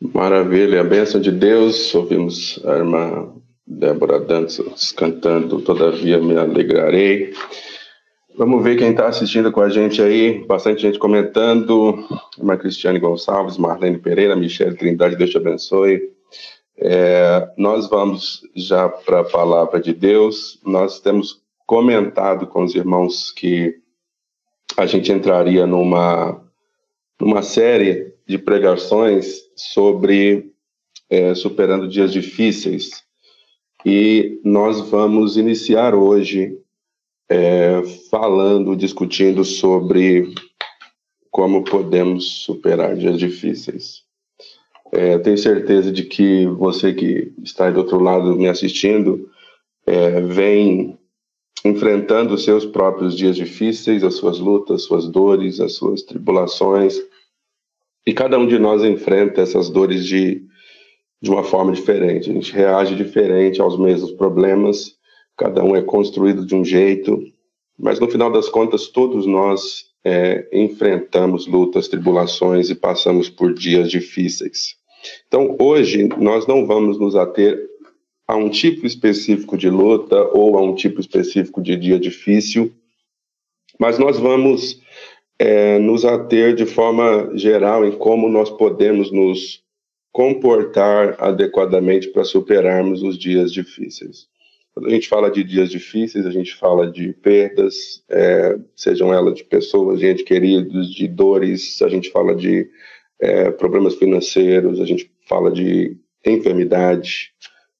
Maravilha, a bênção de Deus. Ouvimos a irmã Débora Dantas cantando Todavia Me Alegrarei. Vamos ver quem está assistindo com a gente aí. Bastante gente comentando. Irmã Cristiane Gonçalves, Marlene Pereira, Michele Trindade, Deus te abençoe. É, nós vamos já para a palavra de Deus. Nós temos comentado com os irmãos que a gente entraria numa, numa série de pregações sobre é, superando dias difíceis. E nós vamos iniciar hoje é, falando, discutindo sobre como podemos superar dias difíceis. É, tenho certeza de que você que está aí do outro lado me assistindo é, vem enfrentando os seus próprios dias difíceis, as suas lutas, suas dores, as suas tribulações, e cada um de nós enfrenta essas dores de, de uma forma diferente. A gente reage diferente aos mesmos problemas, cada um é construído de um jeito, mas no final das contas, todos nós é, enfrentamos lutas, tribulações e passamos por dias difíceis. Então, hoje, nós não vamos nos ater a um tipo específico de luta ou a um tipo específico de dia difícil, mas nós vamos é, nos ater de forma geral em como nós podemos nos comportar adequadamente para superarmos os dias difíceis. Quando a gente fala de dias difíceis, a gente fala de perdas, é, sejam elas de pessoas, de queridos, de dores, a gente fala de é, problemas financeiros, a gente fala de enfermidade,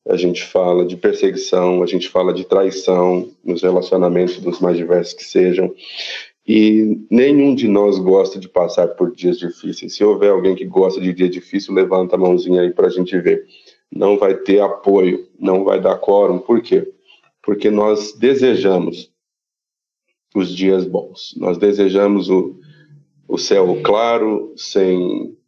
a gente fala de perseguição, a gente fala de traição nos relacionamentos dos mais diversos que sejam. E nenhum de nós gosta de passar por dias difíceis. Se houver alguém que gosta de dia difícil, levanta a mãozinha aí para a gente ver. Não vai ter apoio, não vai dar quórum. Por quê? Porque nós desejamos os dias bons. Nós desejamos o, o céu claro, sem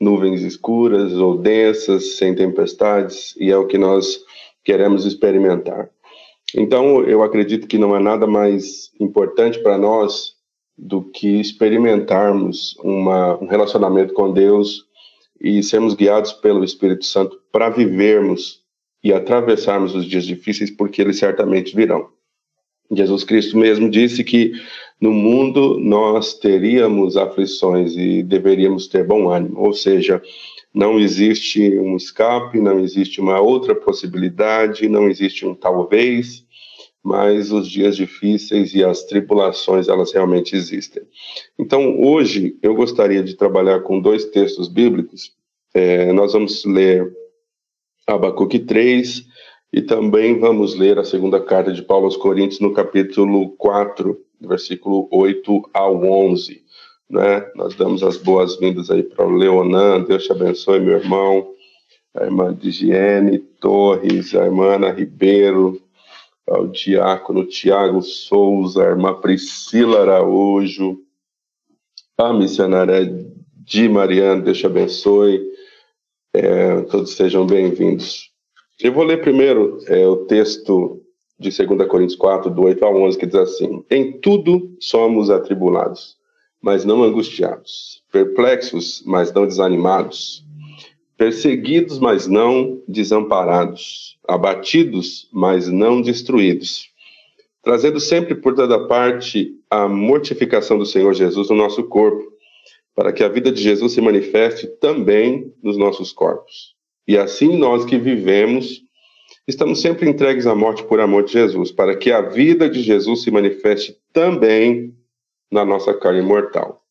nuvens escuras ou densas, sem tempestades, e é o que nós queremos experimentar. Então, eu acredito que não há nada mais importante para nós do que experimentarmos uma, um relacionamento com Deus e sermos guiados pelo Espírito Santo para vivermos e atravessarmos os dias difíceis, porque eles certamente virão. Jesus Cristo mesmo disse que no mundo nós teríamos aflições e deveríamos ter bom ânimo, ou seja, não existe um escape, não existe uma outra possibilidade, não existe um talvez, mas os dias difíceis e as tribulações, elas realmente existem. Então, hoje, eu gostaria de trabalhar com dois textos bíblicos. É, nós vamos ler Abacuque 3 e também vamos ler a segunda carta de Paulo aos Coríntios no capítulo 4, versículo 8 ao 11 né? Nós damos as boas-vindas aí para o Leonan, Deus te abençoe, meu irmão, a irmã Digiene Torres, a irmã Ana Ribeiro, ao diácono Tiago Souza, a irmã Priscila Araújo, a missionária de Mariana, Deus te abençoe, é, todos sejam bem-vindos. Eu vou ler primeiro é, o texto de 2 Coríntios 4, do 8 ao 11, que diz assim: Em tudo somos atribulados mas não angustiados, perplexos, mas não desanimados, perseguidos, mas não desamparados, abatidos, mas não destruídos, trazendo sempre por toda parte a mortificação do Senhor Jesus no nosso corpo, para que a vida de Jesus se manifeste também nos nossos corpos. E assim nós que vivemos, estamos sempre entregues à morte por amor de Jesus, para que a vida de Jesus se manifeste também na nossa carne mortal.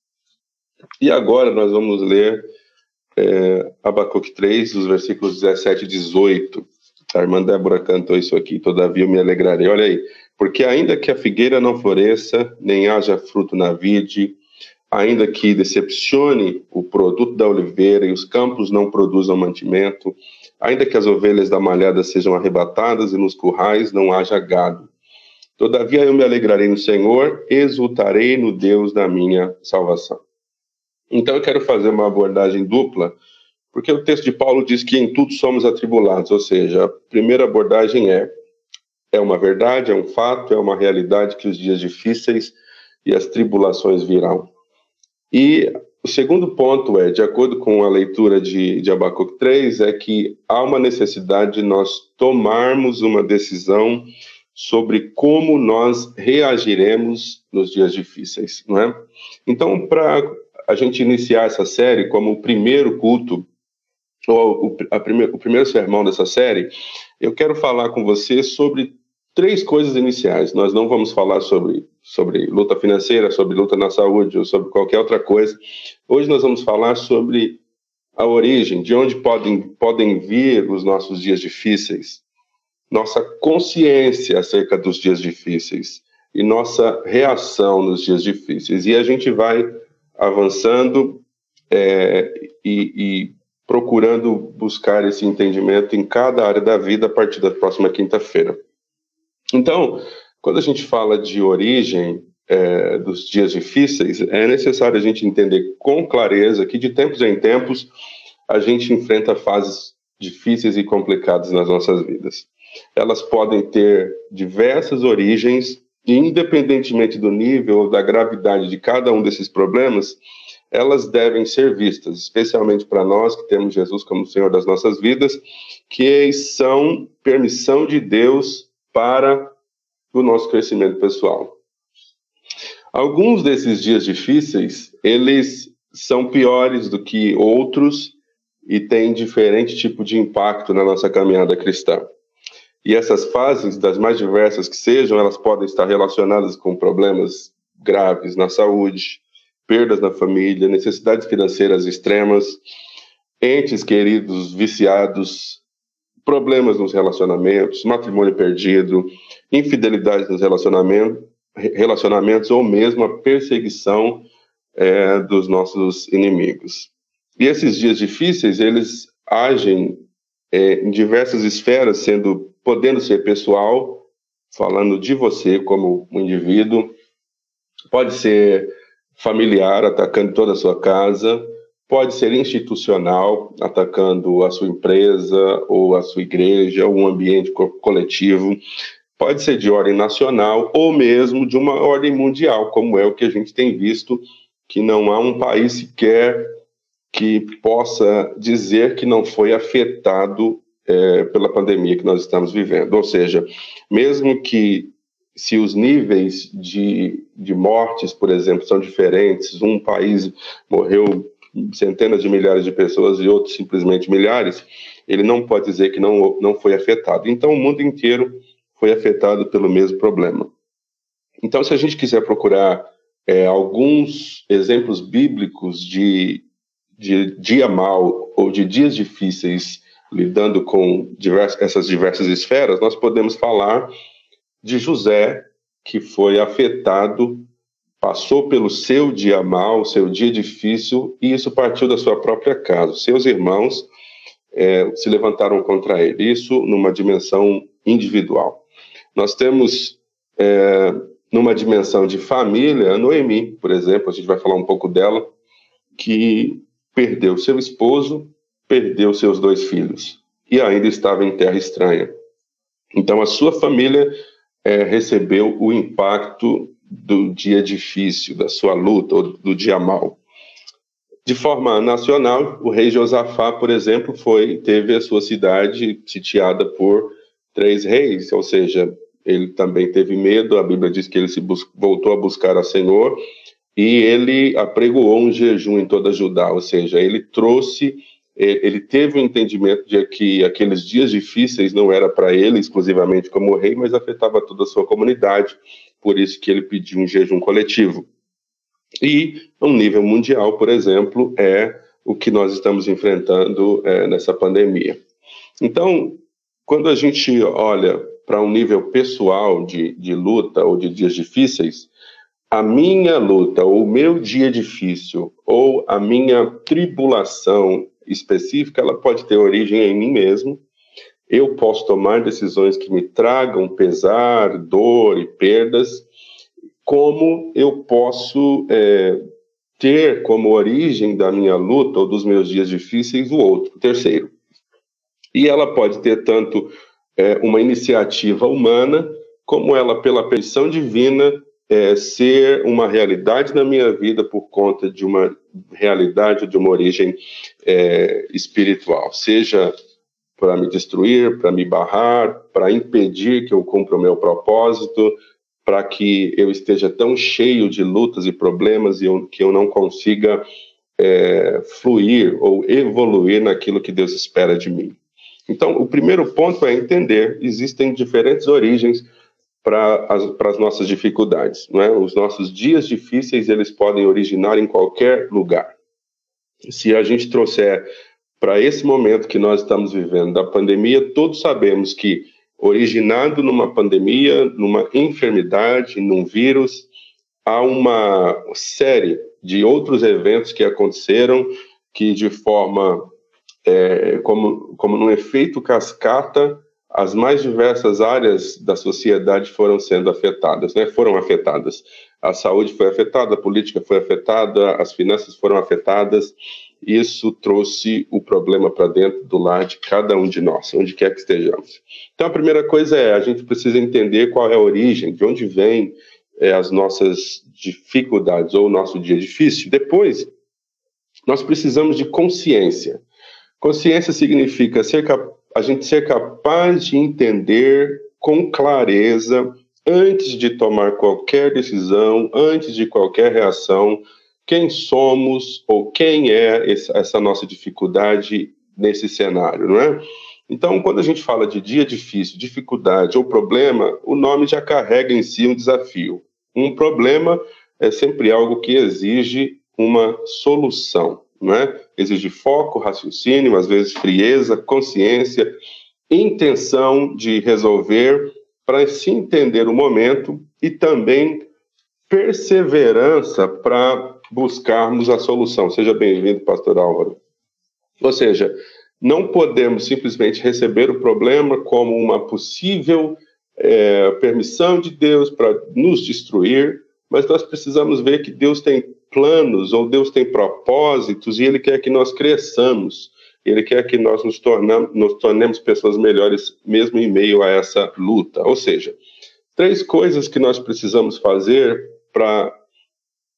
E agora nós vamos ler é, Abacuque 3, os versículos 17 e 18. A irmã Débora cantou isso aqui, todavia eu me alegrarei. Olha aí, porque ainda que a figueira não floresça, nem haja fruto na vide, ainda que decepcione o produto da oliveira e os campos não produzam mantimento, ainda que as ovelhas da malhada sejam arrebatadas e nos currais não haja gado, Todavia eu me alegrarei no Senhor, exultarei no Deus da minha salvação. Então eu quero fazer uma abordagem dupla, porque o texto de Paulo diz que em tudo somos atribulados, ou seja, a primeira abordagem é é uma verdade, é um fato, é uma realidade que os dias difíceis e as tribulações virão. E o segundo ponto é, de acordo com a leitura de, de Abacuque 3, é que há uma necessidade de nós tomarmos uma decisão sobre como nós reagiremos nos dias difíceis, não é? Então, para a gente iniciar essa série como o primeiro culto, ou a primeir, o primeiro sermão dessa série, eu quero falar com você sobre três coisas iniciais. Nós não vamos falar sobre, sobre luta financeira, sobre luta na saúde ou sobre qualquer outra coisa. Hoje nós vamos falar sobre a origem, de onde podem, podem vir os nossos dias difíceis, nossa consciência acerca dos dias difíceis e nossa reação nos dias difíceis. E a gente vai avançando é, e, e procurando buscar esse entendimento em cada área da vida a partir da próxima quinta-feira. Então, quando a gente fala de origem é, dos dias difíceis, é necessário a gente entender com clareza que de tempos em tempos a gente enfrenta fases difíceis e complicadas nas nossas vidas. Elas podem ter diversas origens e, independentemente do nível ou da gravidade de cada um desses problemas, elas devem ser vistas, especialmente para nós que temos Jesus como Senhor das nossas vidas, que são permissão de Deus para o nosso crescimento pessoal. Alguns desses dias difíceis, eles são piores do que outros e têm diferente tipo de impacto na nossa caminhada cristã. E essas fases, das mais diversas que sejam, elas podem estar relacionadas com problemas graves na saúde, perdas na família, necessidades financeiras extremas, entes queridos viciados, problemas nos relacionamentos, matrimônio perdido, infidelidade nos relacionamentos, relacionamentos ou mesmo a perseguição é, dos nossos inimigos. E esses dias difíceis, eles agem é, em diversas esferas, sendo podendo ser pessoal, falando de você como um indivíduo, pode ser familiar, atacando toda a sua casa, pode ser institucional, atacando a sua empresa ou a sua igreja, ou um ambiente coletivo, pode ser de ordem nacional ou mesmo de uma ordem mundial, como é o que a gente tem visto, que não há um país sequer que possa dizer que não foi afetado é, pela pandemia que nós estamos vivendo. Ou seja, mesmo que se os níveis de, de mortes, por exemplo, são diferentes, um país morreu centenas de milhares de pessoas e outros simplesmente milhares, ele não pode dizer que não, não foi afetado. Então, o mundo inteiro foi afetado pelo mesmo problema. Então, se a gente quiser procurar é, alguns exemplos bíblicos de, de dia mal ou de dias difíceis lidando com essas diversas esferas, nós podemos falar de José, que foi afetado passou pelo seu dia mal, seu dia difícil, e isso partiu da sua própria casa. Seus irmãos é, se levantaram contra ele, isso numa dimensão individual. Nós temos, é, numa dimensão de família, Noemi, por exemplo, a gente vai falar um pouco dela, que perdeu seu esposo, perdeu seus dois filhos, e ainda estava em terra estranha. Então, a sua família é, recebeu o impacto do dia difícil, da sua luta, ou do dia mau. De forma nacional, o rei Josafá, por exemplo, foi teve a sua cidade sitiada por três reis, ou seja, ele também teve medo. A Bíblia diz que ele se voltou a buscar a Senhor e ele apregoou um jejum em toda Judá, ou seja, ele trouxe ele teve o entendimento de que aqueles dias difíceis não era para ele exclusivamente como rei, mas afetava toda a sua comunidade por isso que ele pediu um jejum coletivo. E, um nível mundial, por exemplo, é o que nós estamos enfrentando é, nessa pandemia. Então, quando a gente olha para um nível pessoal de, de luta ou de dias difíceis, a minha luta, ou o meu dia difícil, ou a minha tribulação específica, ela pode ter origem em mim mesmo, eu posso tomar decisões que me tragam pesar, dor e perdas, como eu posso é, ter como origem da minha luta ou dos meus dias difíceis o outro, o terceiro. E ela pode ter tanto é, uma iniciativa humana, como ela, pela permissão divina, é, ser uma realidade na minha vida por conta de uma realidade de uma origem é, espiritual, seja para me destruir, para me barrar, para impedir que eu cumpra o meu propósito, para que eu esteja tão cheio de lutas e problemas e eu, que eu não consiga é, fluir ou evoluir naquilo que Deus espera de mim. Então, o primeiro ponto é entender: existem diferentes origens para as, as nossas dificuldades. Não é? Os nossos dias difíceis eles podem originar em qualquer lugar. Se a gente trouxer para esse momento que nós estamos vivendo da pandemia, todos sabemos que originado numa pandemia, numa enfermidade, num vírus, há uma série de outros eventos que aconteceram que de forma é, como como num efeito cascata as mais diversas áreas da sociedade foram sendo afetadas, né? Foram afetadas. A saúde foi afetada, a política foi afetada, as finanças foram afetadas. Isso trouxe o problema para dentro do lar de cada um de nós, onde quer que estejamos. Então, a primeira coisa é a gente precisa entender qual é a origem, de onde vem é, as nossas dificuldades ou o nosso dia difícil. Depois, nós precisamos de consciência. Consciência significa ser capaz a gente ser capaz de entender com clareza, antes de tomar qualquer decisão, antes de qualquer reação, quem somos ou quem é essa nossa dificuldade nesse cenário, não é? Então, quando a gente fala de dia difícil, dificuldade ou problema, o nome já carrega em si um desafio. Um problema é sempre algo que exige uma solução não é? Exige foco, raciocínio, às vezes frieza, consciência, intenção de resolver para se entender o momento e também perseverança para buscarmos a solução. Seja bem-vindo, pastor Álvaro. Ou seja, não podemos simplesmente receber o problema como uma possível é, permissão de Deus para nos destruir, mas nós precisamos ver que Deus tem planos ou Deus tem propósitos e Ele quer que nós cresçamos. Ele quer que nós nos, tornamos, nos tornemos pessoas melhores, mesmo em meio a essa luta. Ou seja, três coisas que nós precisamos fazer para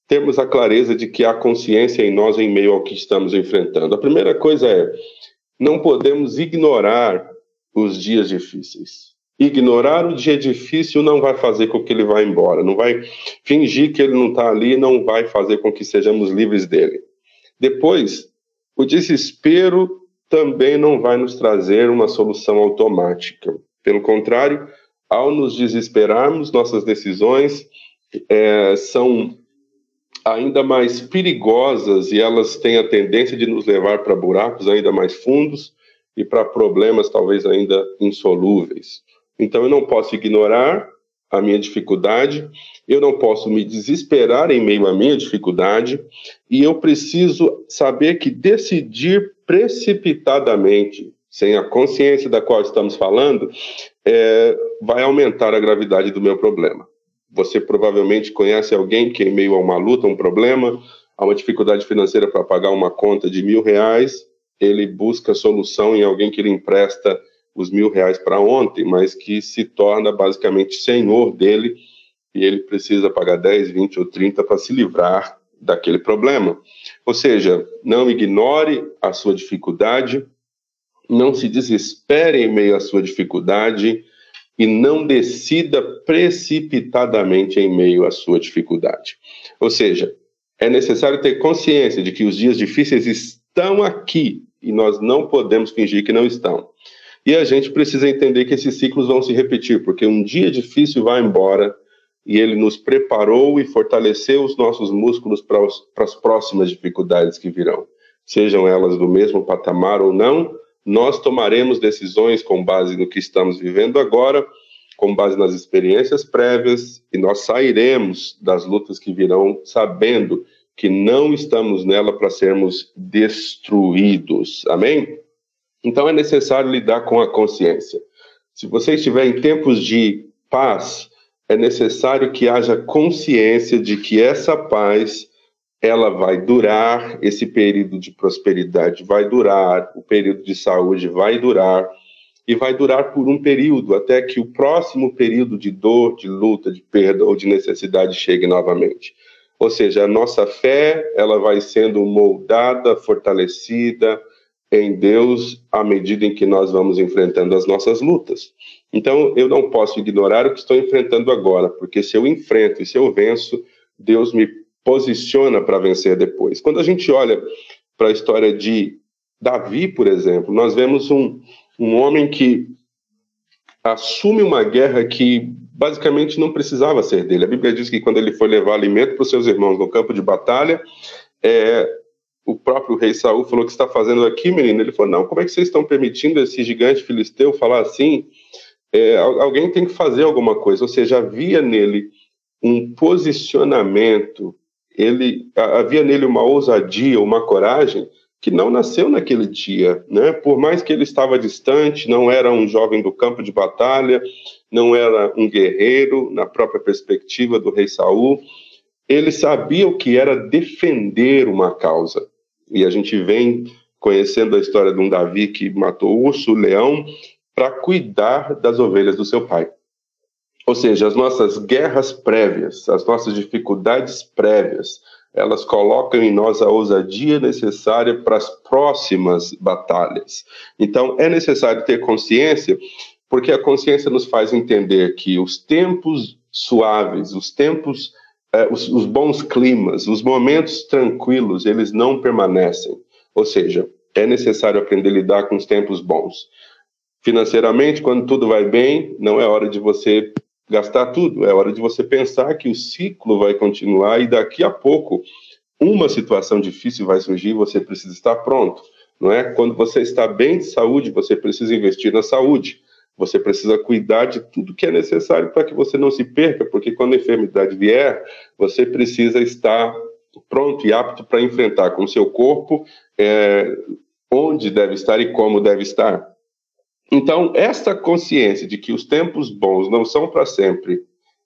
termos a clareza de que há consciência em nós em meio ao que estamos enfrentando. A primeira coisa é: não podemos ignorar os dias difíceis. Ignorar o dia difícil não vai fazer com que ele vá embora, não vai fingir que ele não está ali, não vai fazer com que sejamos livres dele. Depois, o desespero também não vai nos trazer uma solução automática. Pelo contrário, ao nos desesperarmos, nossas decisões é, são ainda mais perigosas e elas têm a tendência de nos levar para buracos ainda mais fundos e para problemas talvez ainda insolúveis. Então eu não posso ignorar a minha dificuldade, eu não posso me desesperar em meio à minha dificuldade, e eu preciso saber que decidir precipitadamente, sem a consciência da qual estamos falando, é, vai aumentar a gravidade do meu problema. Você provavelmente conhece alguém que, em meio a uma luta, um problema, a uma dificuldade financeira para pagar uma conta de mil reais, ele busca solução em alguém que lhe empresta os mil reais para ontem, mas que se torna basicamente senhor dele e ele precisa pagar 10, 20 ou 30 para se livrar daquele problema. Ou seja, não ignore a sua dificuldade, não se desespere em meio à sua dificuldade e não decida precipitadamente em meio à sua dificuldade. Ou seja, é necessário ter consciência de que os dias difíceis estão aqui e nós não podemos fingir que não estão. E a gente precisa entender que esses ciclos vão se repetir, porque um dia difícil vai embora e ele nos preparou e fortaleceu os nossos músculos para, as próximas dificuldades que virão. Sejam elas do mesmo patamar ou não, nós tomaremos decisões com base no que estamos vivendo agora, com base nas experiências prévias, e nós sairemos das lutas que virão sabendo que não estamos nela para sermos destruídos. Amém? Então é necessário lidar com a consciência. Se você estiver em tempos de paz, é necessário que haja consciência de que essa paz ela vai durar, esse período de prosperidade vai durar, o período de saúde vai durar, e vai durar por um período, até que o próximo período de dor, de luta, de perda ou de necessidade chegue novamente. Ou seja, a nossa fé, ela vai sendo moldada, fortalecida em Deus à medida em que nós vamos enfrentando as nossas lutas. Então, eu não posso ignorar o que estou enfrentando agora, porque se eu enfrento e se eu venço, Deus me posiciona para vencer depois. Quando a gente olha para a história de Davi, por exemplo, nós vemos um, um homem que assume uma guerra que basicamente não precisava ser dele. A Bíblia diz que quando ele foi levar alimento para os seus irmãos no campo de batalha, é, o próprio rei Saul falou: O que está fazendo aqui, menino? Ele falou: Não, como é que vocês estão permitindo esse gigante filisteu falar assim? É, alguém tem que fazer alguma coisa. Ou seja, havia nele um posicionamento, ele havia nele uma ousadia, uma coragem que não nasceu naquele dia, né? Por mais que ele estava distante, não era um jovem do campo de batalha, não era um guerreiro na própria perspectiva do rei Saul, ele sabia o que era defender uma causa. E a gente vem conhecendo a história de um Davi que matou urso, leão, para cuidar das ovelhas do seu pai. Ou seja, as nossas guerras prévias, as nossas dificuldades prévias, elas colocam em nós a ousadia necessária para as próximas batalhas. Então, é necessário ter consciência, porque a consciência nos faz entender que os tempos suaves, os tempos, eh, os, os bons climas, os momentos tranquilos, eles não permanecem. Ou seja, é necessário aprender a lidar com os tempos bons. Financeiramente, quando tudo vai bem, não é hora de você gastar tudo. É hora de você pensar que o ciclo vai continuar e daqui a pouco uma situação difícil vai surgir você precisa estar pronto. Não é? Quando você está bem de saúde, você precisa investir na saúde. Você precisa cuidar de tudo que é necessário para que você não se perca, porque quando a enfermidade vier, você precisa estar pronto e apto para enfrentar com o seu corpo é, onde deve estar e como deve estar. Então, esta consciência de que os tempos bons não são para sempre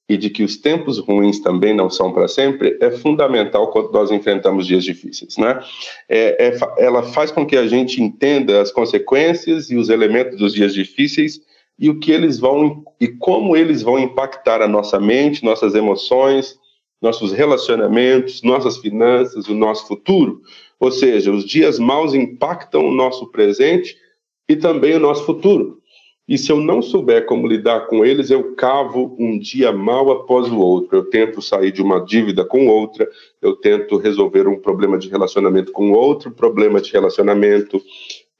e de que os tempos ruins também não são para sempre é fundamental quando nós enfrentamos dias difíceis, né? É, é, ela faz com que a gente entenda as consequências e os elementos dos dias difíceis e o que eles vão e como eles vão impactar a nossa mente, nossas emoções, nossos relacionamentos, nossas finanças, o nosso futuro. Ou seja, os dias maus impactam o nosso presente e também o nosso futuro. E se eu não souber como lidar com eles, eu cavo um dia mal após o outro. Eu tento sair de uma dívida com outra, eu tento resolver um problema de relacionamento com outro problema de relacionamento,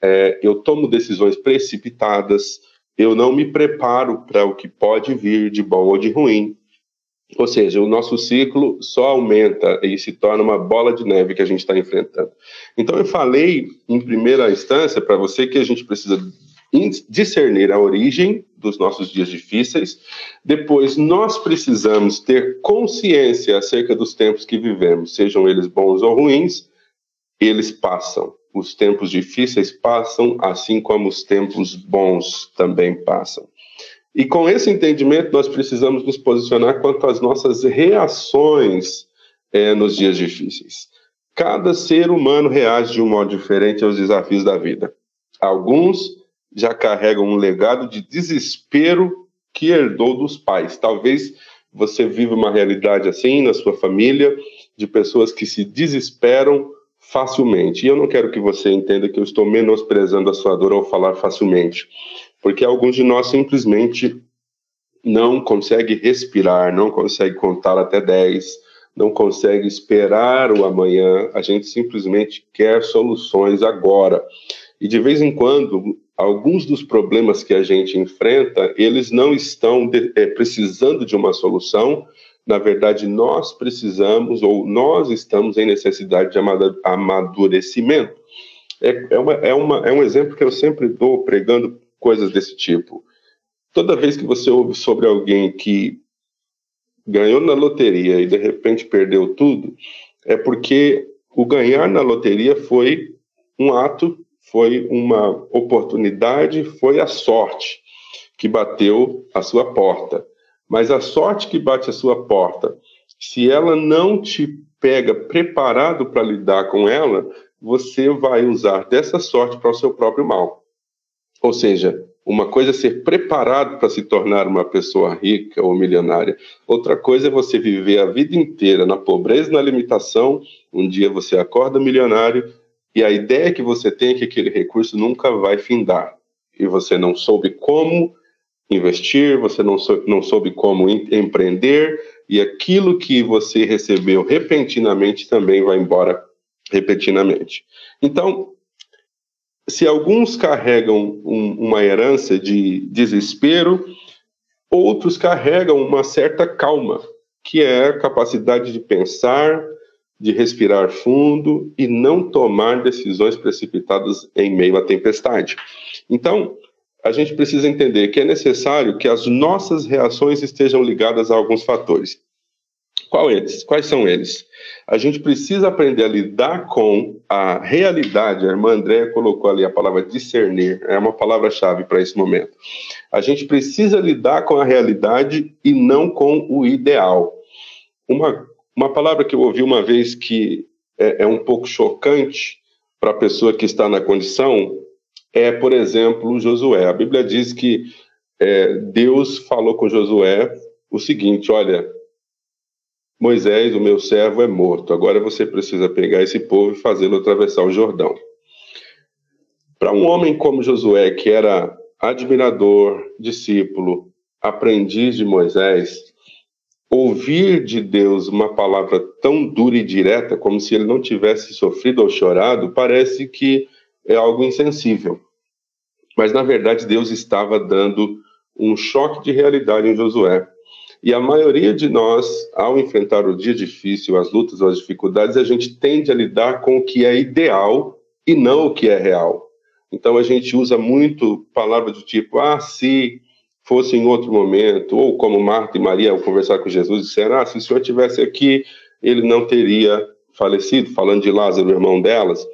é, eu tomo decisões precipitadas, eu não me preparo para o que pode vir de bom ou de ruim. Ou seja, o nosso ciclo só aumenta e se torna uma bola de neve que a gente está enfrentando. Então, eu falei em primeira instância para você que a gente precisa discernir a origem dos nossos dias difíceis. Depois, nós precisamos ter consciência acerca dos tempos que vivemos, sejam eles bons ou ruins, eles passam. Os tempos difíceis passam, assim como os tempos bons também passam. E com esse entendimento, nós precisamos nos posicionar quanto às nossas reações é, nos dias difíceis. Cada ser humano reage de um modo diferente aos desafios da vida. Alguns já carregam um legado de desespero que herdou dos pais. Talvez você viva uma realidade assim na sua família, de pessoas que se desesperam facilmente. E eu não quero que você entenda que eu estou menosprezando a sua dor ao falar facilmente porque alguns de nós simplesmente não consegue respirar, não consegue contar até 10, não consegue esperar o amanhã, a gente simplesmente quer soluções agora. E de vez em quando, alguns dos problemas que a gente enfrenta, eles não estão de, é, precisando de uma solução, na verdade, nós precisamos ou nós estamos em necessidade de amadurecimento. É, é, uma, é, uma, é um exemplo que eu sempre dou pregando coisas desse tipo. Toda vez que você ouve sobre alguém que ganhou na loteria e de repente perdeu tudo, é porque o ganhar na loteria foi um ato, foi uma oportunidade, foi a sorte que bateu a sua porta. Mas a sorte que bate a sua porta, se ela não te pega preparado para lidar com ela, você vai usar dessa sorte para o seu próprio mal. Ou seja, uma coisa é ser preparado para se tornar uma pessoa rica ou milionária. Outra coisa é você viver a vida inteira na pobreza na limitação. Um dia você acorda milionário e a ideia que você tem é que aquele recurso nunca vai findar. E você não soube como investir, você não, sou, não soube como empreender, e aquilo que você recebeu repentinamente também vai embora repentinamente. Então, se alguns carregam um, uma herança de desespero, outros carregam uma certa calma, que é a capacidade de pensar, de respirar fundo e não tomar decisões precipitadas em meio à tempestade. Então, a gente precisa entender que é necessário que as nossas reações estejam ligadas a alguns fatores. Qual eles? Quais são eles? A gente precisa aprender a lidar com a realidade. A irmã Andréa colocou ali a palavra discernir, é uma palavra-chave para esse momento. A gente precisa lidar com a realidade e não com o ideal. Uma, uma palavra que eu ouvi uma vez que é, é um pouco chocante para a pessoa que está na condição é, por exemplo, Josué. A Bíblia diz que é, Deus falou com Josué o seguinte: olha, Moisés, o meu servo, é morto. Agora você precisa pegar esse povo e fazê-lo atravessar o Jordão. Para um homem como Josué, que era admirador, discípulo, aprendiz de Moisés, ouvir de Deus uma palavra tão dura e direta, como se ele não tivesse sofrido ou chorado, parece que é algo insensível. Mas, na verdade, Deus estava dando um choque de realidade em Josué. E a maioria de nós, ao enfrentar o dia difícil, as lutas as dificuldades, a gente tende a lidar com o que é ideal e não o que é real. Então a gente usa muito palavras do tipo, ah, se fosse em outro momento, ou como Marta e Maria ao conversar com Jesus disseram, ah, se o Senhor tivesse aqui, ele não teria falecido, falando de Lázaro, irmão delas.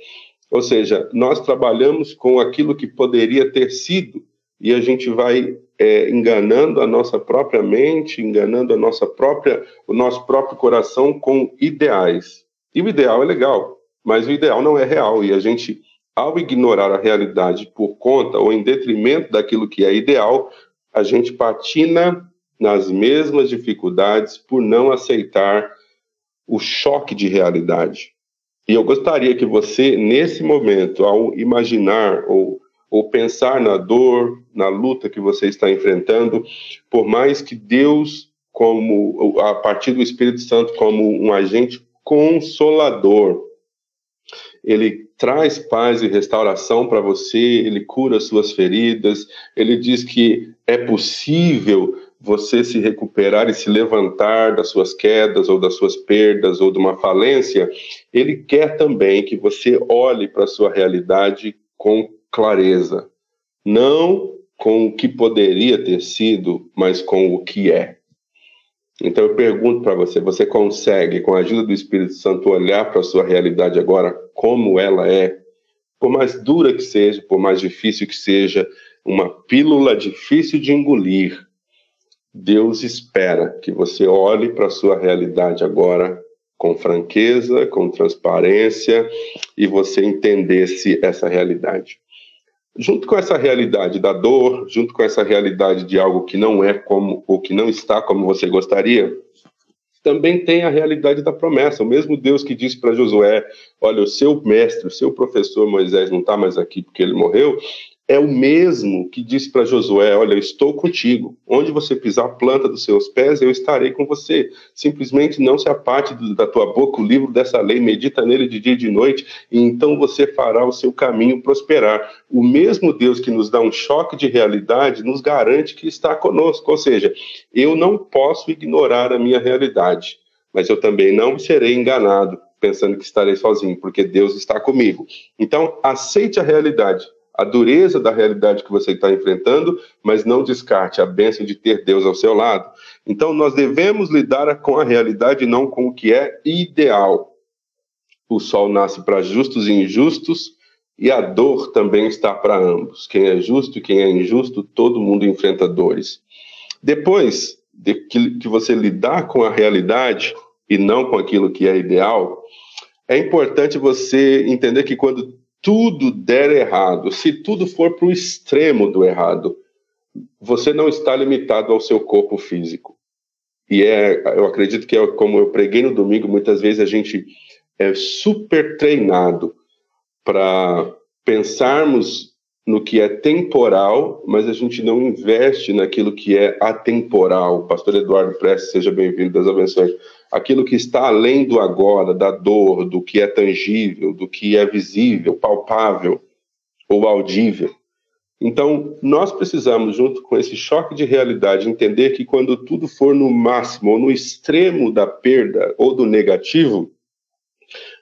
Ou seja, nós trabalhamos com aquilo que poderia ter sido e a gente vai é, enganando a nossa própria mente, enganando a nossa própria, o nosso próprio coração com ideais. E o ideal é legal, mas o ideal não é real e a gente, ao ignorar a realidade por conta ou em detrimento daquilo que é ideal, a gente patina nas mesmas dificuldades por não aceitar o choque de realidade. E eu gostaria que você, nesse momento, ao imaginar ou, ou pensar na dor, na luta que você está enfrentando, por mais que Deus, como a partir do Espírito Santo, como um agente consolador, ele traz paz e restauração para você, ele cura suas feridas, ele diz que é possível você se recuperar e se levantar das suas quedas ou das suas perdas ou de uma falência, ele quer também que você olhe para a sua realidade com clareza, não com o que poderia ter sido, mas com o que é. Então eu pergunto para você, você consegue, com a ajuda do Espírito Santo, olhar para a sua realidade agora como ela é? Por mais dura que seja, por mais difícil que seja, uma pílula difícil de engolir, Deus espera que você olhe para a sua realidade agora com franqueza, com transparência e você entendesse essa realidade. Junto com essa realidade da dor, junto com essa realidade de algo que não é como ou que não está como você gostaria, também tem a realidade da promessa. O mesmo Deus que disse para Josué: Olha, o seu mestre, o seu professor Moisés não está mais aqui porque ele morreu, é o mesmo que disse para Josué: Olha, eu estou contigo. Onde você pisar a planta dos seus pés, eu estarei com você. Simplesmente não se aparte da tua boca o livro dessa lei, medita nele de dia e de noite, e então você fará o seu caminho prosperar. O mesmo Deus que nos dá um choque de realidade nos garante que está conosco. Ou seja, eu não posso ignorar a minha realidade, mas eu também não serei enganado pensando que estarei sozinho, porque Deus está comigo. Então, aceite a realidade a dureza da realidade que você está enfrentando, mas não descarte a bênção de ter Deus ao seu lado. Então, nós devemos lidar com a realidade, não com o que é ideal. O sol nasce para justos e injustos, e a dor também está para ambos. Quem é justo e quem é injusto, todo mundo enfrenta dores. Depois de que, que você lidar com a realidade e não com aquilo que é ideal, é importante você entender que quando tudo der errado, se tudo for para o extremo do errado, você não está limitado ao seu corpo físico. E é, eu acredito que é como eu preguei no domingo, muitas vezes a gente é super treinado para pensarmos no que é temporal, mas a gente não investe naquilo que é atemporal. Pastor Eduardo Prestes, seja bem-vindo, Deus abençoe. Aquilo que está além do agora, da dor, do que é tangível, do que é visível, palpável ou audível. Então, nós precisamos, junto com esse choque de realidade, entender que quando tudo for no máximo ou no extremo da perda ou do negativo,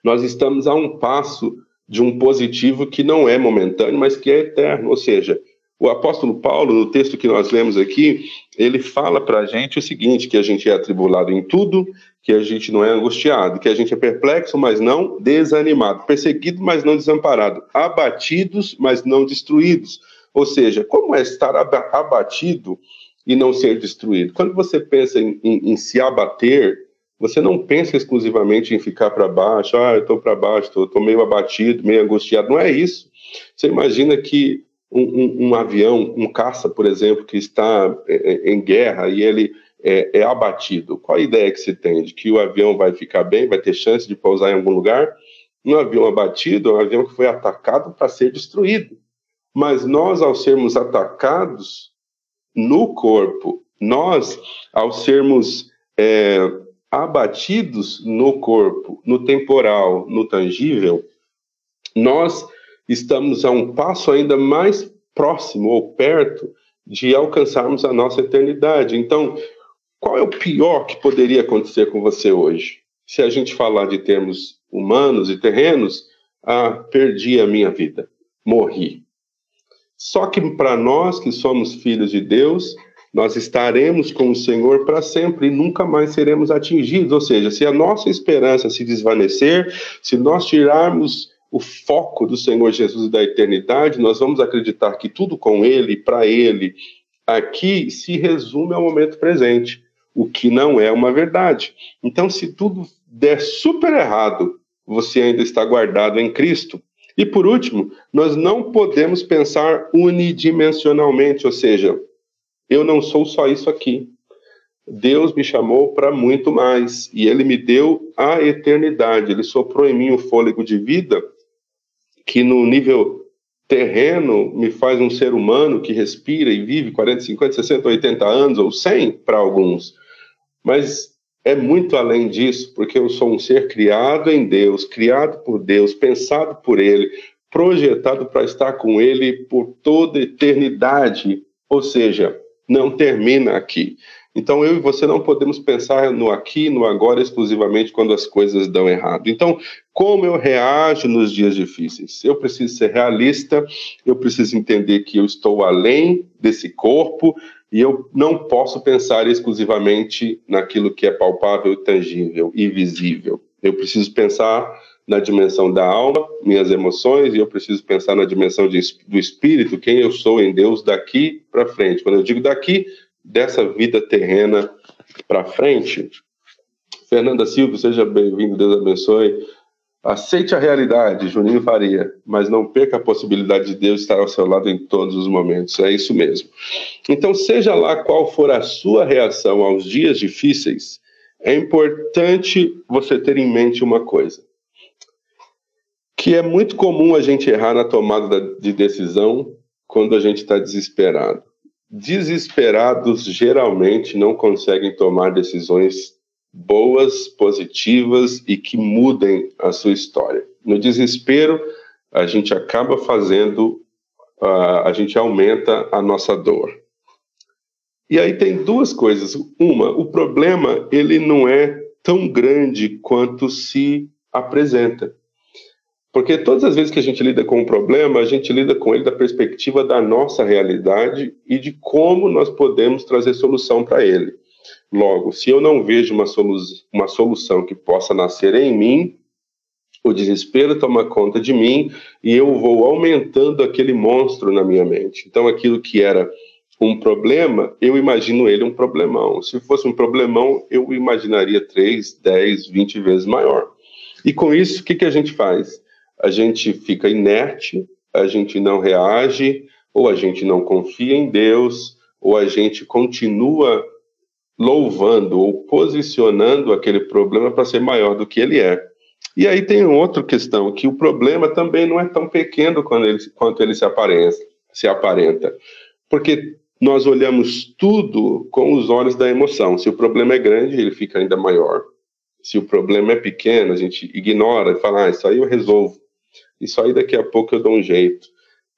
nós estamos a um passo de um positivo que não é momentâneo, mas que é eterno. Ou seja, o apóstolo Paulo, no texto que nós lemos aqui, ele fala para a gente o seguinte: que a gente é atribulado em tudo, que a gente não é angustiado, que a gente é perplexo, mas não desanimado, perseguido, mas não desamparado, abatidos, mas não destruídos. Ou seja, como é estar abatido e não ser destruído? Quando você pensa em, em, em se abater, você não pensa exclusivamente em ficar para baixo, ah, eu estou para baixo, estou meio abatido, meio angustiado. Não é isso. Você imagina que um, um, um avião, um caça, por exemplo, que está é, é, em guerra e ele é, é, abatido. Qual a ideia que se tem? De que o avião vai ficar bem, vai ter chance de pousar em algum lugar? Um avião abatido é um avião que foi atacado para ser destruído. Mas nós, ao sermos atacados no corpo, nós, ao sermos é, abatidos no corpo, no temporal, no tangível, nós estamos a um passo ainda mais próximo ou perto de alcançarmos a nossa eternidade. Então, qual é o pior que poderia acontecer com você hoje? Se a gente falar de termos humanos e terrenos, ah, perdi a minha vida, morri. Só que para nós que somos filhos de Deus, nós estaremos com o Senhor para sempre e nunca mais seremos atingidos. Ou seja, se a nossa esperança se desvanecer, se nós tirarmos o foco do Senhor Jesus e da eternidade, nós vamos acreditar que tudo com Ele, para Ele, aqui se resume ao momento presente, o que não é uma verdade. Então, se tudo der super errado, você ainda está guardado em Cristo. E por último, nós não podemos pensar unidimensionalmente, ou seja, eu não sou só isso aqui. Deus me chamou para muito mais e Ele me deu a eternidade. Ele soprou em mim o fôlego de vida que no nível terreno me faz um ser humano que respira e vive 40, 50, 60, 80 anos ou 100 para alguns. Mas é muito além disso, porque eu sou um ser criado em Deus, criado por Deus, pensado por Ele, projetado para estar com Ele por toda eternidade. Ou seja, não termina aqui. Então eu e você não podemos pensar no aqui, no agora exclusivamente quando as coisas dão errado. Então, como eu reajo nos dias difíceis? Eu preciso ser realista, eu preciso entender que eu estou além desse corpo e eu não posso pensar exclusivamente naquilo que é palpável, tangível e visível. Eu preciso pensar na dimensão da alma, minhas emoções, e eu preciso pensar na dimensão de, do espírito, quem eu sou em Deus daqui para frente. Quando eu digo daqui, dessa vida terrena para frente. Fernanda Silva, seja bem-vindo, Deus abençoe. Aceite a realidade, Juninho Faria, mas não perca a possibilidade de Deus estar ao seu lado em todos os momentos. É isso mesmo. Então, seja lá qual for a sua reação aos dias difíceis, é importante você ter em mente uma coisa que é muito comum a gente errar na tomada de decisão quando a gente está desesperado. Desesperados geralmente não conseguem tomar decisões boas, positivas e que mudem a sua história. No desespero, a gente acaba fazendo, uh, a gente aumenta a nossa dor. E aí tem duas coisas. Uma, o problema ele não é tão grande quanto se apresenta. Porque todas as vezes que a gente lida com um problema, a gente lida com ele da perspectiva da nossa realidade e de como nós podemos trazer solução para ele. Logo, se eu não vejo uma, solu uma solução que possa nascer em mim, o desespero toma conta de mim e eu vou aumentando aquele monstro na minha mente. Então, aquilo que era um problema, eu imagino ele um problemão. Se fosse um problemão, eu imaginaria 3, 10, 20 vezes maior. E com isso, o que, que a gente faz? a gente fica inerte, a gente não reage, ou a gente não confia em Deus, ou a gente continua louvando ou posicionando aquele problema para ser maior do que ele é. E aí tem outra questão, que o problema também não é tão pequeno quando ele, quanto ele se, aparenta, se aparenta. Porque nós olhamos tudo com os olhos da emoção. Se o problema é grande, ele fica ainda maior. Se o problema é pequeno, a gente ignora e fala, ah, isso aí eu resolvo. Isso aí daqui a pouco eu dou um jeito.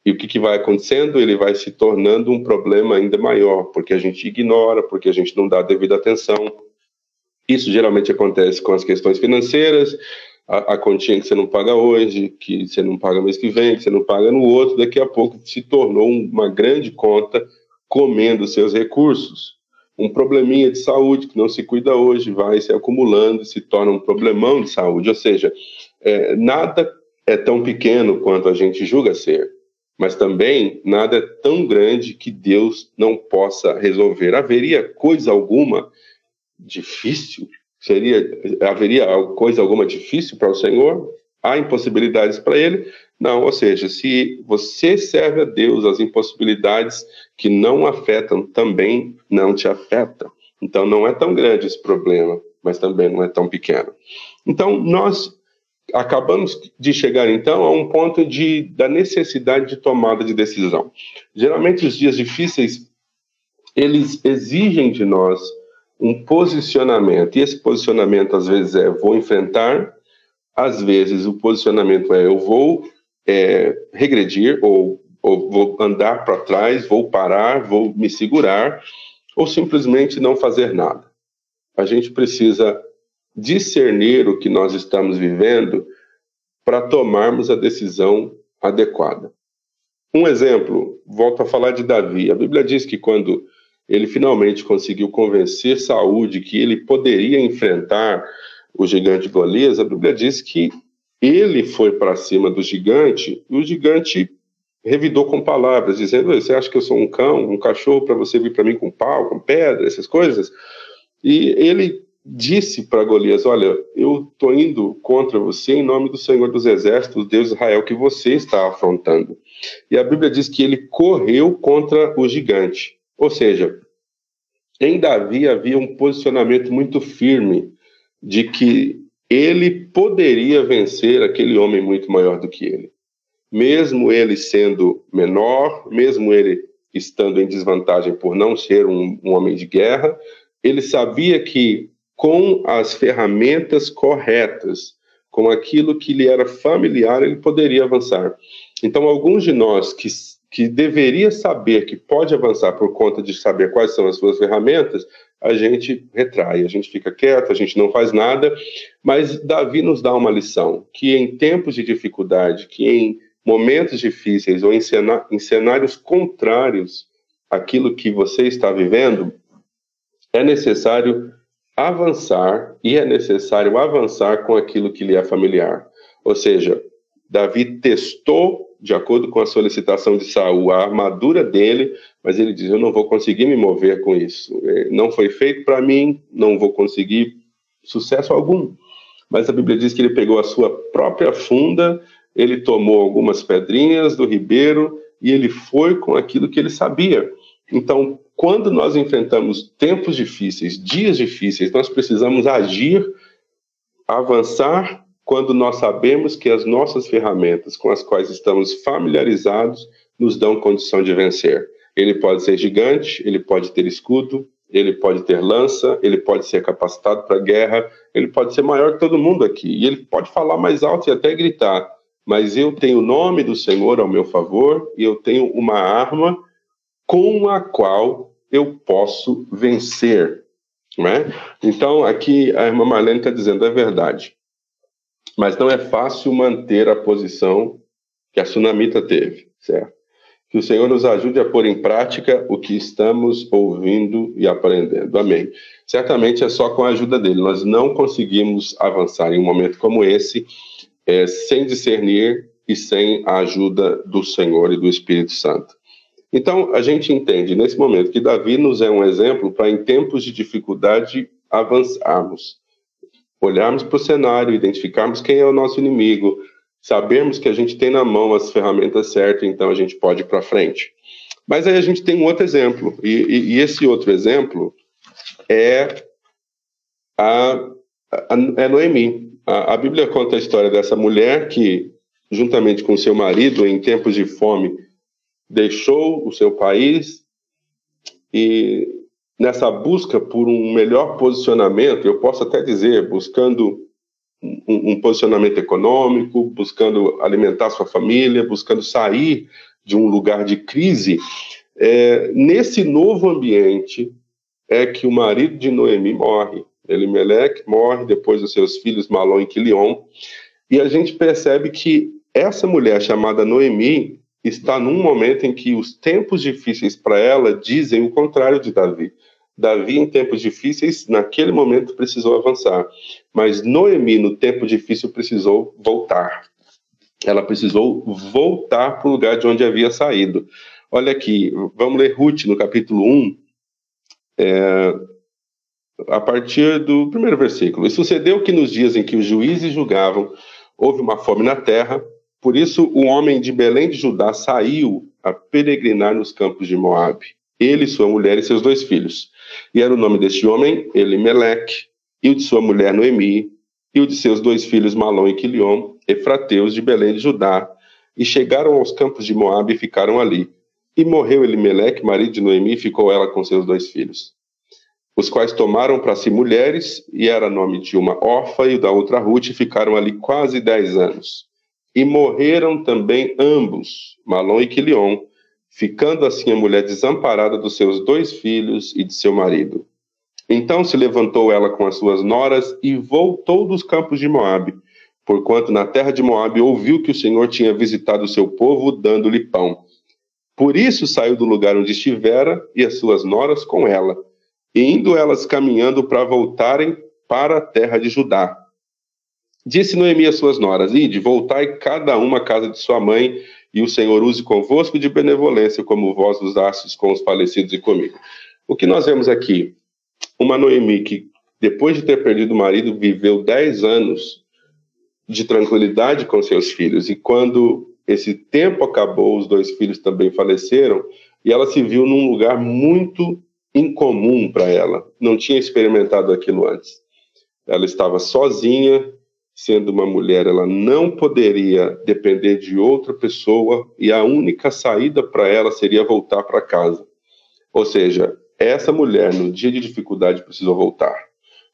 E o que, que vai acontecendo? Ele vai se tornando um problema ainda maior, porque a gente ignora, porque a gente não dá devida atenção. Isso geralmente acontece com as questões financeiras, a, a continha que você não paga hoje, que você não paga mês que vem, que você não paga no outro, daqui a pouco se tornou uma grande conta comendo seus recursos. Um probleminha de saúde que não se cuida hoje vai se acumulando e se torna um problemão de saúde. Ou seja, é, nada é tão pequeno quanto a gente julga ser, mas também nada é tão grande que Deus não possa resolver. Haveria coisa alguma difícil Seria, haveria coisa alguma difícil para o Senhor? Há impossibilidades para ele? Não, ou seja, se você serve a Deus, as impossibilidades que não afetam também não te afetam. Então não é tão grande esse problema, mas também não é tão pequeno. Então nós acabamos de chegar então a um ponto de, da necessidade de tomada de decisão. Geralmente os dias difíceis eles exigem de nós um posicionamento. E esse posicionamento, às vezes, é vou enfrentar, às vezes, o posicionamento é eu vou é, regredir, ou, ou vou andar para trás, vou parar, vou me segurar, ou simplesmente não fazer nada. A gente precisa discernir o que nós estamos vivendo para tomarmos a decisão adequada. Um exemplo, volto a falar de Davi. A Bíblia diz que quando ele finalmente conseguiu convencer Saúl de que ele poderia enfrentar o gigante Golias, a Bíblia diz que ele foi para cima do gigante e o gigante revidou com palavras, dizendo: Você acha que eu sou um cão, um cachorro, para você vir para mim com pau, com pedra, essas coisas? E ele disse para Golias: Olha, eu estou indo contra você em nome do Senhor dos Exércitos, Deus de Israel, que você está afrontando. E a Bíblia diz que ele correu contra o gigante. Ou seja, em Davi havia um posicionamento muito firme de que ele poderia vencer aquele homem muito maior do que ele. Mesmo ele sendo menor, mesmo ele estando em desvantagem por não ser um, um homem de guerra, ele sabia que com as ferramentas corretas, com aquilo que lhe era familiar, ele poderia avançar. Então, alguns de nós que que deveria saber que pode avançar por conta de saber quais são as suas ferramentas, a gente retrai, a gente fica quieto, a gente não faz nada. Mas Davi nos dá uma lição que em tempos de dificuldade, que em momentos difíceis ou em, cenários contrários àquilo que você está vivendo, é necessário avançar e é necessário avançar com aquilo que lhe é familiar. Ou seja, Davi testou de acordo com a solicitação de Saul, a armadura dele, mas ele diz: Eu não vou conseguir me mover com isso. É, não foi feito para mim, não vou conseguir sucesso algum. Mas a Bíblia diz que ele pegou a sua própria funda, ele tomou algumas pedrinhas do ribeiro e ele foi com aquilo que ele sabia. Então, quando nós enfrentamos tempos difíceis, dias difíceis, nós precisamos agir, avançar quando nós sabemos que as nossas ferramentas com as quais estamos familiarizados nos dão condição de vencer. Ele pode ser gigante, ele pode ter escudo, ele pode ter lança, ele pode ser capacitado para guerra, ele pode ser maior que todo mundo aqui, e ele pode falar mais alto e até gritar, mas eu tenho o nome do Senhor ao meu favor e eu tenho uma arma com a qual eu posso vencer. Né? Então, aqui a irmã Marlene está dizendo, é verdade. Mas não é fácil manter a posição que a Sunamita teve, certo? Que o Senhor nos ajude a pôr em prática o que estamos ouvindo e aprendendo. Amém. Certamente é só com a ajuda dele. Nós não conseguimos avançar em um momento como esse é, sem discernir e sem a ajuda do Senhor e do Espírito Santo. Então, a gente entende nesse momento que Davi nos é um exemplo para, em tempos de dificuldade, avançarmos olharmos para o cenário, identificarmos quem é o nosso inimigo, sabermos que a gente tem na mão as ferramentas certas, então a gente pode ir para frente. Mas aí a gente tem um outro exemplo, e, e, e esse outro exemplo é a, a, é Noemi. A, a Bíblia conta a história dessa mulher que, juntamente com seu marido, em tempos de fome, deixou o seu país e nessa busca por um melhor posicionamento, eu posso até dizer, buscando um, um, posicionamento econômico, buscando alimentar sua família, buscando sair de um lugar de crise. É, nesse novo ambiente é que o marido de Noemi morre. Elimelec morre depois dos seus filhos Malon e Quilion. E a gente percebe que essa mulher chamada Noemi está num momento em que os tempos difíceis para ela dizem o contrário de Davi. Davi, em tempos difíceis, naquele momento precisou avançar. Mas Noemi, no tempo difícil, precisou voltar. Ela precisou voltar para o lugar de onde havia saído. Olha aqui, vamos ler Ruth no capítulo 1, é, a partir do primeiro versículo. E sucedeu que nos dias em que os juízes julgavam, houve uma fome na terra, por isso o homem de Belém de Judá saiu a peregrinar nos campos de Moabe, ele, sua mulher e seus dois filhos. E era o nome deste homem Elimeleque, e o de sua mulher Noemi, e o de seus dois filhos Malom e Quilion, efrateus de Belém de Judá, e chegaram aos campos de Moabe e ficaram ali. E morreu Elimeleque, marido de Noemi, e ficou ela com seus dois filhos, os quais tomaram para si mulheres, e era nome de uma órfã e da outra Ruth, e ficaram ali quase dez anos. E morreram também ambos, Malom e Quilion, ficando assim a mulher desamparada dos seus dois filhos e de seu marido. Então se levantou ela com as suas noras e voltou dos campos de Moabe, porquanto na terra de Moabe ouviu que o Senhor tinha visitado o seu povo, dando-lhe pão. Por isso saiu do lugar onde estivera e as suas noras com ela, e indo elas caminhando para voltarem para a terra de Judá. Disse Noemi às suas noras: Ide, voltai cada uma à casa de sua mãe, e o Senhor use convosco de benevolência, como vós usastes com os falecidos e comigo. O que nós vemos aqui? Uma Noemi que, depois de ter perdido o marido, viveu dez anos de tranquilidade com seus filhos, e quando esse tempo acabou, os dois filhos também faleceram, e ela se viu num lugar muito incomum para ela, não tinha experimentado aquilo antes. Ela estava sozinha, sendo uma mulher, ela não poderia depender de outra pessoa e a única saída para ela seria voltar para casa. Ou seja, essa mulher, no dia de dificuldade, precisou voltar.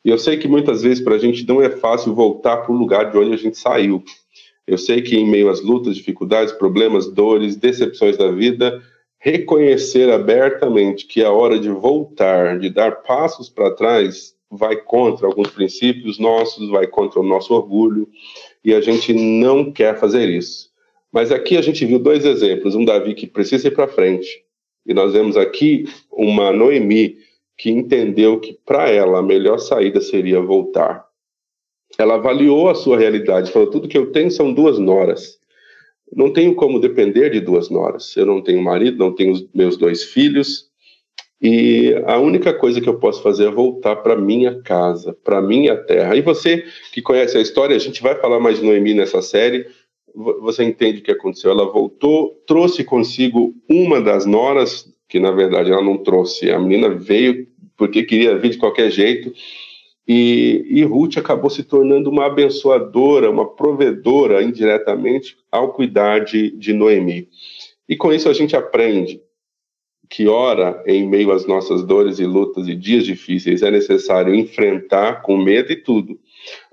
E eu sei que muitas vezes para a gente não é fácil voltar para o lugar de onde a gente saiu. Eu sei que em meio às lutas, dificuldades, problemas, dores, decepções da vida, reconhecer abertamente que é hora de voltar, de dar passos para trás, vai contra alguns princípios nossos, vai contra o nosso orgulho, e a gente não quer fazer isso. Mas aqui a gente viu dois exemplos, um Davi que precisa ir para frente, e nós vemos aqui uma Noemi que entendeu que para ela a melhor saída seria voltar. Ela avaliou a sua realidade, falou: tudo que eu tenho são duas noras. Não tenho como depender de duas noras. Eu não tenho marido, não tenho meus dois filhos, e a única coisa que eu posso fazer é voltar para minha casa, para minha terra. E você que conhece a história, a gente vai falar mais de Noemi nessa série. Você entende o que aconteceu? Ela voltou, trouxe consigo uma das noras, que na verdade ela não trouxe. A menina veio porque queria vir de qualquer jeito. E, e Ruth acabou se tornando uma abençoadora, uma provedora indiretamente ao cuidar de, de Noemi. E com isso a gente aprende que, ora, em meio às nossas dores e lutas e dias difíceis, é necessário enfrentar com medo e tudo.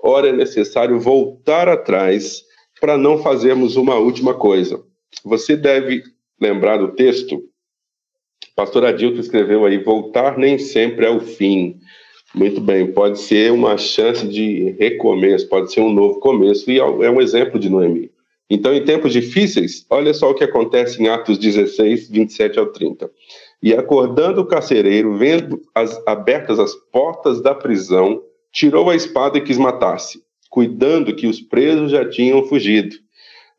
Ora, é necessário voltar atrás para não fazermos uma última coisa. Você deve lembrar do texto. Pastor Adilto escreveu aí: voltar nem sempre é o fim. Muito bem, pode ser uma chance de recomeço, pode ser um novo começo, e é um exemplo de Noemi. Então, em tempos difíceis, olha só o que acontece em Atos 16, 27 ao 30. E acordando o carcereiro, vendo as, abertas as portas da prisão, tirou a espada e quis matar-se, cuidando que os presos já tinham fugido.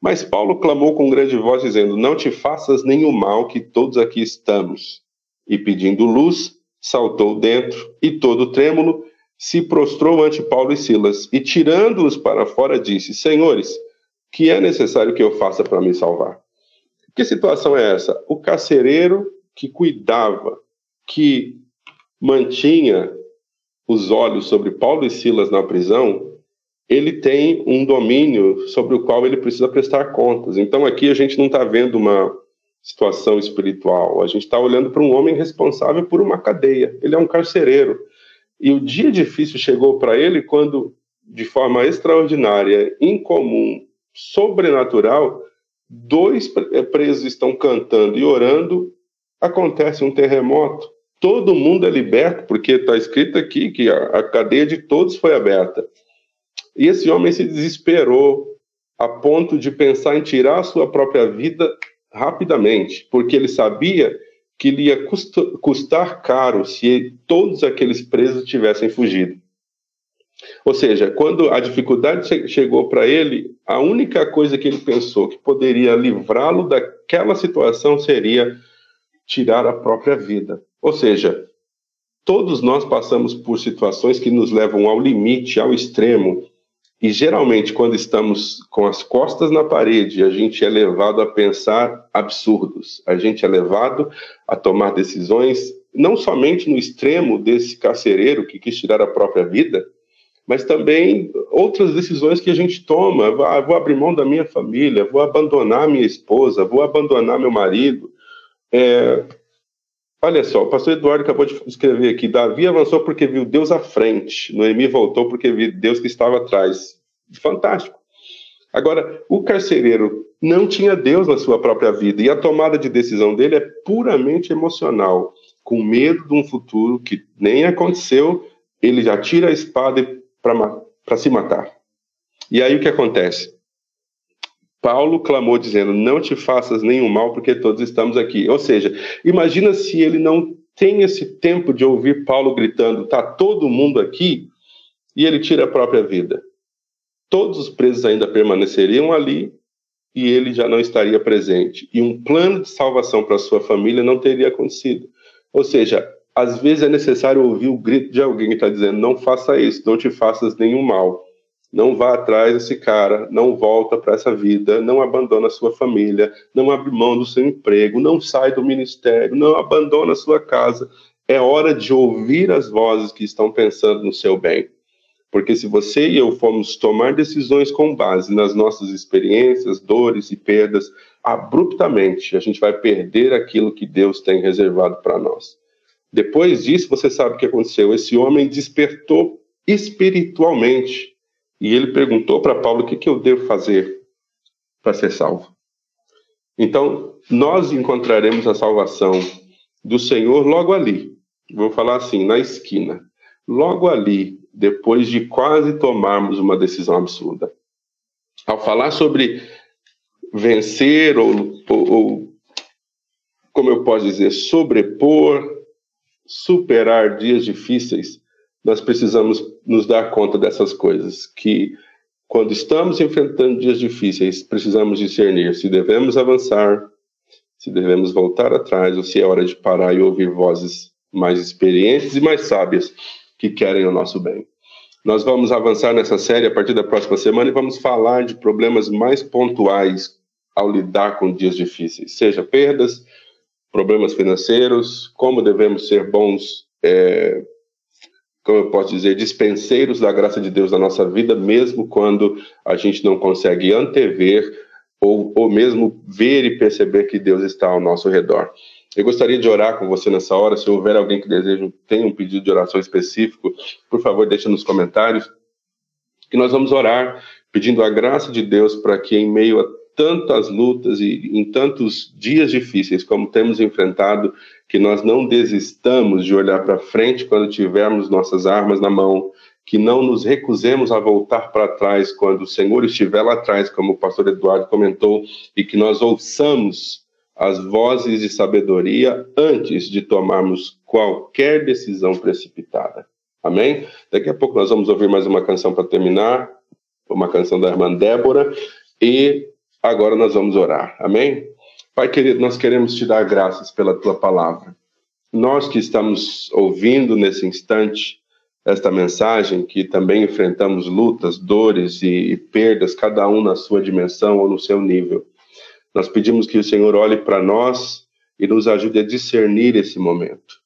Mas Paulo clamou com grande voz, dizendo: Não te faças nenhum mal, que todos aqui estamos. E pedindo luz, saltou dentro e, todo trêmulo, se prostrou ante Paulo e Silas. E tirando-os para fora, disse: Senhores, que é necessário que eu faça para me salvar? Que situação é essa? O carcereiro que cuidava, que mantinha os olhos sobre Paulo e Silas na prisão, ele tem um domínio sobre o qual ele precisa prestar contas. Então aqui a gente não está vendo uma situação espiritual, a gente está olhando para um homem responsável por uma cadeia. Ele é um carcereiro. E o dia difícil chegou para ele quando, de forma extraordinária, incomum, sobrenatural, dois presos estão cantando e orando, acontece um terremoto todo mundo é liberto, porque está escrito aqui que a, a cadeia de todos foi aberta. E esse homem se desesperou a ponto de pensar em tirar a sua própria vida rapidamente, porque ele sabia que lhe ia custar caro se todos aqueles presos tivessem fugido. Ou seja, quando a dificuldade chegou para ele, a única coisa que ele pensou que poderia livrá-lo daquela situação seria tirar a própria vida. Ou seja, todos nós passamos por situações que nos levam ao limite, ao extremo, e geralmente, quando estamos com as costas na parede, a gente é levado a pensar absurdos, a gente é levado a tomar decisões, não somente no extremo desse carcereiro que quis tirar a própria vida, mas também outras decisões que a gente toma. Ah, vou abrir mão da minha família, vou abandonar minha esposa, vou abandonar meu marido. É, Olha só, o pastor Eduardo acabou de escrever aqui: Davi avançou porque viu Deus à frente, Noemi voltou porque viu Deus que estava atrás. Fantástico. Agora, o carcereiro não tinha Deus na sua própria vida e a tomada de decisão dele é puramente emocional, com medo de um futuro que nem aconteceu, ele já tira a espada para se matar. E aí o que acontece? Paulo clamou dizendo: Não te faças nenhum mal, porque todos estamos aqui. Ou seja, imagina se ele não tem esse tempo de ouvir Paulo gritando: Está todo mundo aqui, e ele tira a própria vida. Todos os presos ainda permaneceriam ali e ele já não estaria presente. E um plano de salvação para sua família não teria acontecido. Ou seja, às vezes é necessário ouvir o grito de alguém que está dizendo: Não faça isso, não te faças nenhum mal não vá atrás desse cara, não volta para essa vida, não abandona a sua família, não abre mão do seu emprego, não sai do ministério, não abandona a sua casa. É hora de ouvir as vozes que estão pensando no seu bem. Porque se você e eu formos tomar decisões com base nas nossas experiências, dores e perdas, abruptamente a gente vai perder aquilo que Deus tem reservado para nós. Depois disso, você sabe o que aconteceu. Esse homem despertou espiritualmente e ele perguntou para Paulo: o que, que eu devo fazer para ser salvo? Então, nós encontraremos a salvação do Senhor logo ali. Vou falar assim, na esquina. Logo ali, depois de quase tomarmos uma decisão absurda. Ao falar sobre vencer ou, ou, ou como eu posso dizer, sobrepor, superar dias difíceis, nós precisamos nos dar conta dessas coisas, que quando estamos enfrentando dias difíceis, precisamos discernir se devemos avançar, se devemos voltar atrás ou se é hora de parar e ouvir vozes mais experientes e mais sábias que querem o nosso bem. Nós vamos avançar nessa série a partir da próxima semana e vamos falar de problemas mais pontuais ao lidar com dias difíceis, seja perdas, problemas financeiros, como devemos ser bons é, como eu posso dizer, dispenseiros da graça de Deus na nossa vida, mesmo quando a gente não consegue antever ou, ou mesmo ver e perceber que Deus está ao nosso redor. Eu gostaria de orar com você nessa hora. Se houver alguém que deseja, tem um pedido de oração específico, por favor, deixe nos comentários. Que nós vamos orar pedindo a graça de Deus para que, em meio a tantas lutas e em tantos dias difíceis como temos enfrentado, que nós não desistamos de olhar para frente quando tivermos nossas armas na mão, que não nos recusemos a voltar para trás quando o Senhor estiver lá atrás, como o pastor Eduardo comentou, e que nós ouçamos as vozes de sabedoria antes de tomarmos qualquer decisão precipitada. Amém? Daqui a pouco nós vamos ouvir mais uma canção para terminar, uma canção da irmã Débora, e agora nós vamos orar. Amém? Pai querido, nós queremos te dar graças pela tua palavra. Nós que estamos ouvindo nesse instante, esta mensagem, que também enfrentamos lutas, dores e, e perdas, cada um na sua dimensão ou no seu nível. Nós pedimos que o Senhor olhe para nós e nos ajude a discernir esse momento.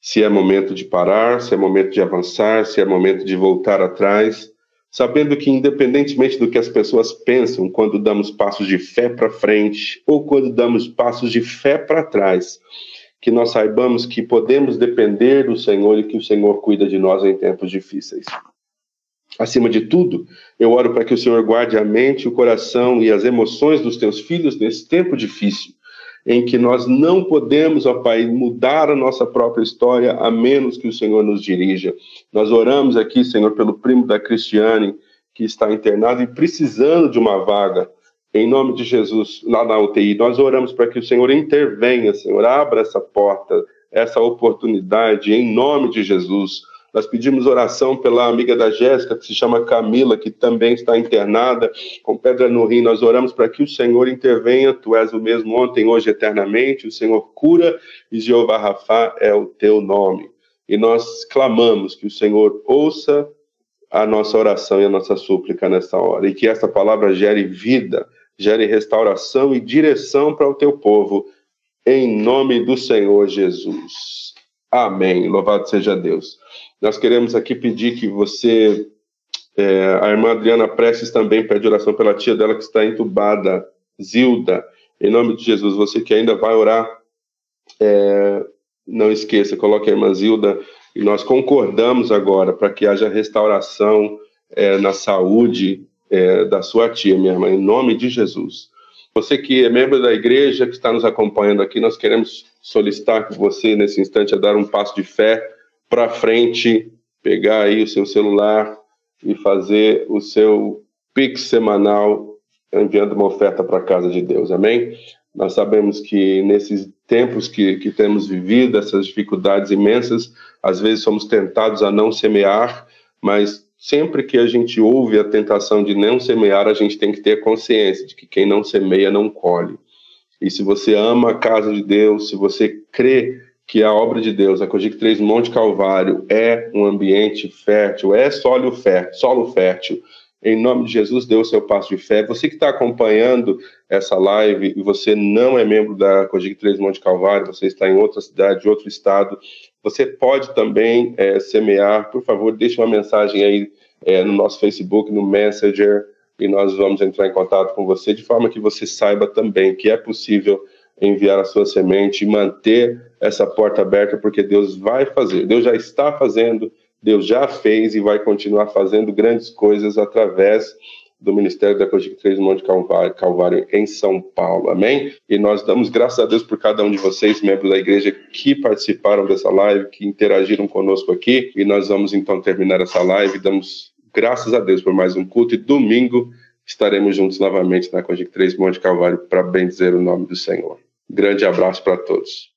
Se é momento de parar, se é momento de avançar, se é momento de voltar atrás, sabendo que, independentemente do que as pessoas pensam quando damos passos de fé para frente ou quando damos passos de fé para trás, que nós saibamos que podemos depender do Senhor e que o Senhor cuida de nós em tempos difíceis. Acima de tudo, eu oro para que o Senhor guarde a mente, o coração e as emoções dos teus filhos nesse tempo difícil, em que nós não podemos, ó Pai, mudar a nossa própria história a menos que o Senhor nos dirija. Nós oramos aqui, Senhor, pelo primo da Cristiane, que está internado e precisando de uma vaga. Em nome de Jesus, lá na UTI, nós oramos para que o Senhor intervenha, Senhor, abra essa porta, essa oportunidade, em nome de Jesus. Nós pedimos oração pela amiga da Jéssica, que se chama Camila, que também está internada com pedra no rim. Nós oramos para que o Senhor intervenha. Tu és o mesmo ontem, hoje, eternamente. O Senhor cura e Jeová Rafá é o teu nome. E nós clamamos que o Senhor ouça a nossa oração e a nossa súplica nessa hora. E que esta palavra gere vida gere restauração e direção para o teu povo, em nome do Senhor Jesus. Amém. Louvado seja Deus. Nós queremos aqui pedir que você, é, a irmã Adriana Prestes também pede oração pela tia dela que está entubada, Zilda. Em nome de Jesus, você que ainda vai orar, é, não esqueça, coloque a irmã Zilda e nós concordamos agora para que haja restauração é, na saúde é, da sua tia, minha irmã, em nome de Jesus. Você que é membro da igreja, que está nos acompanhando aqui, nós queremos solicitar que você, nesse instante, a dar um passo de fé para frente, pegar aí o seu celular e fazer o seu Pix semanal enviando uma oferta para a casa de Deus, amém? Nós sabemos que nesses tempos que, que temos vivido, essas dificuldades imensas, às vezes somos tentados a não semear, mas sempre que a gente ouve a tentação de não semear, a gente tem que ter consciência de que quem não semeia não colhe. E se você ama a casa de Deus, se você crê que a obra de Deus, a Cogic 3 Monte Calvário, é um ambiente fértil, é solo fértil, solo fértil, em nome de Jesus, dê o seu passo de fé. Você que está acompanhando essa live e você não é membro da Cogic 3 Monte Calvário, você está em outra cidade, outro estado, você pode também é, semear. Por favor, deixe uma mensagem aí é, no nosso Facebook, no Messenger, e nós vamos entrar em contato com você, de forma que você saiba também que é possível enviar a sua semente e manter essa porta aberta, porque Deus vai fazer, Deus já está fazendo Deus já fez e vai continuar fazendo grandes coisas através do Ministério da Cogic 3 Monte Calvário, Calvário em São Paulo. Amém? E nós damos graças a Deus por cada um de vocês, membros da igreja, que participaram dessa live, que interagiram conosco aqui. E nós vamos então terminar essa live. Damos graças a Deus por mais um culto. E domingo estaremos juntos novamente na Cogic 3 Monte Calvário para bendizer o nome do Senhor. Grande abraço para todos.